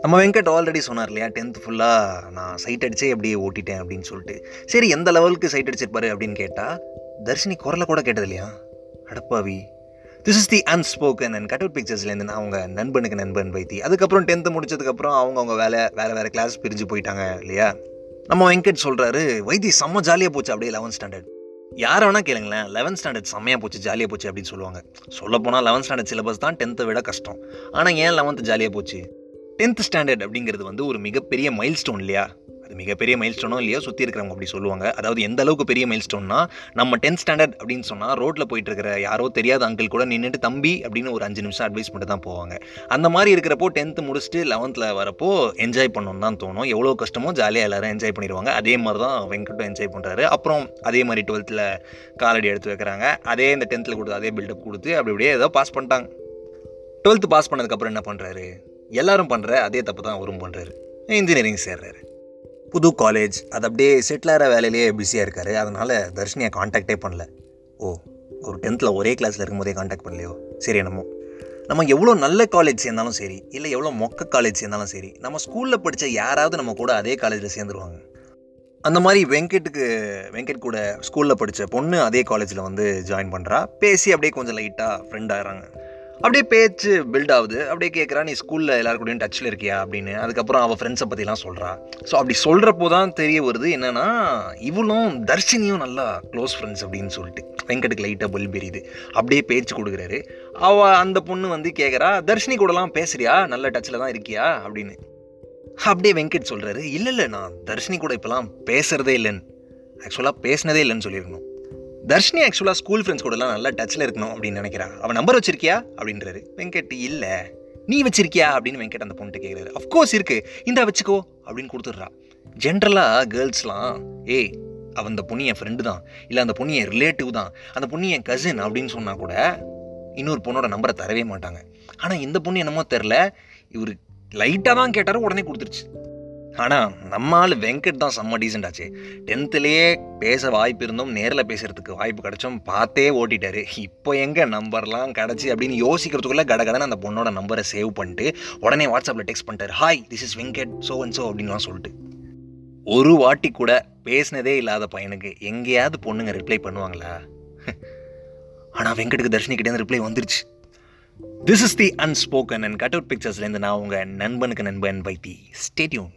நம்ம வெங்கட் ஆல்ரெடி சொன்னார் இல்லையா டென்த் ஃபுல்லாக நான் சைட் அடிச்சே அப்படியே ஓட்டிட்டேன் அப்படின்னு சொல்லிட்டு. சரி எந்த லெவலுக்கு சைட் அடிச்சிருப்பாரு அப்படின்னு கேட்டால் தர்ஷினி குரலை கூட கேட்டது இல்லையா? அடப்பாவி. This is the unspoken and cut out பிக்சர்ஸ்லேருந்து நான் அவங்க நண்பனுக்கு நண்பன் வைத்தி அதுக்கப்புறம் டென்த்து முடிச்சதுக்கப்புறம் அவங்க அவங்க வேலை வேறு வேறு கிளாஸ் பிரிஞ்சு போயிட்டாங்க இல்லையா? நம்ம வெங்கட் சொல்கிறாரு வைத்தி செம்ம ஜாலியாக போச்சு. அப்படியே லெவன்த் ஸ்டாண்டர்ட் யாரை வேணால் கேளுங்களேன். லெவன்த் ஸ்டாண்டர்ட் செம்மையாக போச்சு ஜாலியாக போச்சு அப்படின்னு சொல்லுவாங்க. சொல்லப்போனால் லெவன்த் ஸ்டாண்டர்ட் சிலபஸ் தான் டென்த்தை விட கஷ்டம். ஆனால் ஏன் லெவன்த்து ஜாலியாக போச்சு? டென்த் ஸ்டாண்டர்ட் அப்படிங்கிறது வந்து ஒரு மிகப்பெரிய மைல் ஸ்டோன் இல்லையா? அது மிகப்பெரிய மைல் ஸ்டோனோ இல்லையோ சுற்றி இருக்கிறவங்க அப்படி சொல்லுவாங்க. அதாவது எந்த அளவுக்கு பெரிய மைல் ஸ்டோன்னா நம்ம டென்த் ஸ்டாண்டர்ட் அப்படின்னு சொன்னால் ரோட்டில் போயிட்டு இருக்கிற யாரோ தெரியாத அங்கிள் கூட நின்றுட்டு தம்பி அப்படின்னு ஒரு அஞ்சு நிமிஷம் அட்வைஸ் மட்டும் தான் போவாங்க. அந்த மாதிரி இருக்கிறப்போ டென்த்து முடிச்சுட்டு லெவன்த்தில் வரப்போ என்ஜாய் பண்ணணும் தான் தோணும். எவ்வளோ கஷ்டமோ ஜாலியாக எல்லாரும் என்ஜாய் பண்ணிடுவாங்க. அதே மாதிரி தான் வெங்கட்டும் என்ஜாய் பண்ணுறாரு அப்புறம் அதே மாதிரி டுவெல்த்தில் காலடி எடுத்து வைக்கிறாங்க. அதே இந்த டென்த்தில் கொடுத்து அதே பில்டப் கொடுத்து அப்படி அப்படியே ஏதோ பாஸ் பண்ணிட்டாங்க. டுவெல்த்து பாஸ் பண்ணதுக்கப்புறம் என்ன பண்ணுறாரு எல்லாரும் பண்ணுற அதே தப்பு தான் அவரும் பண்ணுறாரு இன்ஜினியரிங் சேர்றாரு. புது காலேஜ் அது அப்படியே செட்டிலாகிற வேலையிலேயே பிஸியாக இருக்கார். அதனால் தர்ஷினியை காண்டாக்டே பண்ணல. ஓ ஒரு டென்த்தில் ஒரே கிளாஸில் இருக்கும்போதே காண்டாக்ட் பண்ணலையோ? சரி என்னமோ. நம்ம எவ்வளோ நல்ல காலேஜ் சேர்ந்தாலும் சரி இல்லை எவ்வளோ மொக்க காலேஜ் சேர்ந்தாலும் சரி நம்ம ஸ்கூலில் படித்த யாராவது நம்ம கூட அதே காலேஜில் சேர்ந்துருவாங்க. அந்த மாதிரி வெங்கட்டுக்கு வெங்கட் கூட ஸ்கூலில் படித்த பொண்ணு அதே காலேஜில் வந்து ஜாயின் பண்ணுறா பேசி அப்படியே கொஞ்சம் லைட்டாக ஃப்ரெண்ட் ஆகிறாங்க. அப்படியே பேச்சு பில்ட் ஆகுது. அப்படியே கேட்குறா நீ ஸ்கூலில் எல்லாரு கூடயும் டச்சில் இருக்கியா? அப்படின்னு. அதுக்கப்புறம் அவள் ஃப்ரெண்ட்ஸை பற்றிலாம் சொல்கிறா ஸோ அப்படி சொல்கிறப்போ தான் தெரிய வருது என்னென்னா இவளும் தர்ஷினியும் நல்லா க்ளோஸ் ஃப்ரெண்ட்ஸ் அப்படின்னு சொல்லிட்டு வெங்கட்டுக்கு லைட்டாக பல் பெரியுது அப்படியே பேச்சு கொடுக்குறாரு. அவள் அந்த பொண்ணு வந்து கேட்குறா தர்ஷினி கூடலாம் பேசுறியா? நல்ல டச்சில் தான் இருக்கியா? அப்படின்னு. அப்படியே வெங்கட் சொல்கிறாரு இல்லை இல்லை நான் தர்ஷினி கூட இப்போலாம் பேசுகிறதே இல்லைன்னு. ஆக்சுவலாக பேசினதே இல்லைன்னு சொல்லியிருக்கணும். தர்ஷினி ஆக்சுவலாக ஸ்கூல் ஃப்ரெண்ட்ஸ் கூடலாம் நல்லா டச்சில் இருக்கணும் அப்படின்னு நினைக்கிறான். அவன் நம்பர் வச்சிருக்கியா? அப்படின்றாரு. வெங்கட் இல்லை. நீ வச்சிருக்கியா? அப்படின்னு வெங்கட் அந்த பொண்ணுட்டு கேட்குறாரு அஃப்கோர்ஸ் இருக்கு. இந்தா வச்சுக்கோ. அப்படின்னு கொடுத்துட்றா. ஜென்ரலாக கேர்ள்ஸ்லாம் ஏய் அவன் அந்த பொண்ணு என் ஃப்ரெண்டு தான். இல்லை அந்த பொண்ணு என் ரிலேட்டிவ் தான். அந்த பொண்ணு என் கசின் அப்படின்னு சொன்னால் கூட இன்னொரு பொண்ணோட நம்பரை தரவே மாட்டாங்க. ஆனால் இந்த பொண்ணு என்னமோ தெரில இவர் லைட்டாக தான் கேட்டார் உடனே கொடுத்துருச்சு. ஆனால் நம்ம ஆள் வெங்கட் தான் செம்ம டீசெண்ட் ஆச்சு. டென்த்துலேயே பேச வாய்ப்பு இருந்தும் நேரில் பேசுகிறதுக்கு வாய்ப்பு கிடைச்சும் பார்த்தே ஓட்டிட்டாரு. இப்போ எங்கே நம்பர்லாம் கிடச்சி அப்படின்னு யோசிக்கிறதுக்குள்ளே கடகடன்னு அந்த பொண்ணோட நம்பரை சேவ் பண்ணிட்டு உடனே வாட்ஸ்அப்பில் டெக்ஸ்ட் பண்ணிட்டார். Hi this is Venkat so and so அப்படின்லாம் சொல்லிட்டு. ஒரு வாட்டி கூட பேசினதே இல்லாத பையனுக்கு எங்கேயாவது பொண்ணுங்க ரிப்ளை பண்ணுவாங்களா? ஆனால் வெங்கட்டுக்கு தர்ஷினிக்கிட்டேருந்து ரிப்ளை வந்துருச்சு. This is the unspoken and cut out பிக்சர்ஸ்லேருந்து நான் உங்கள் நண்பனுக்கு நண்பன் வைத்தி. ஸ்டேட்யூன்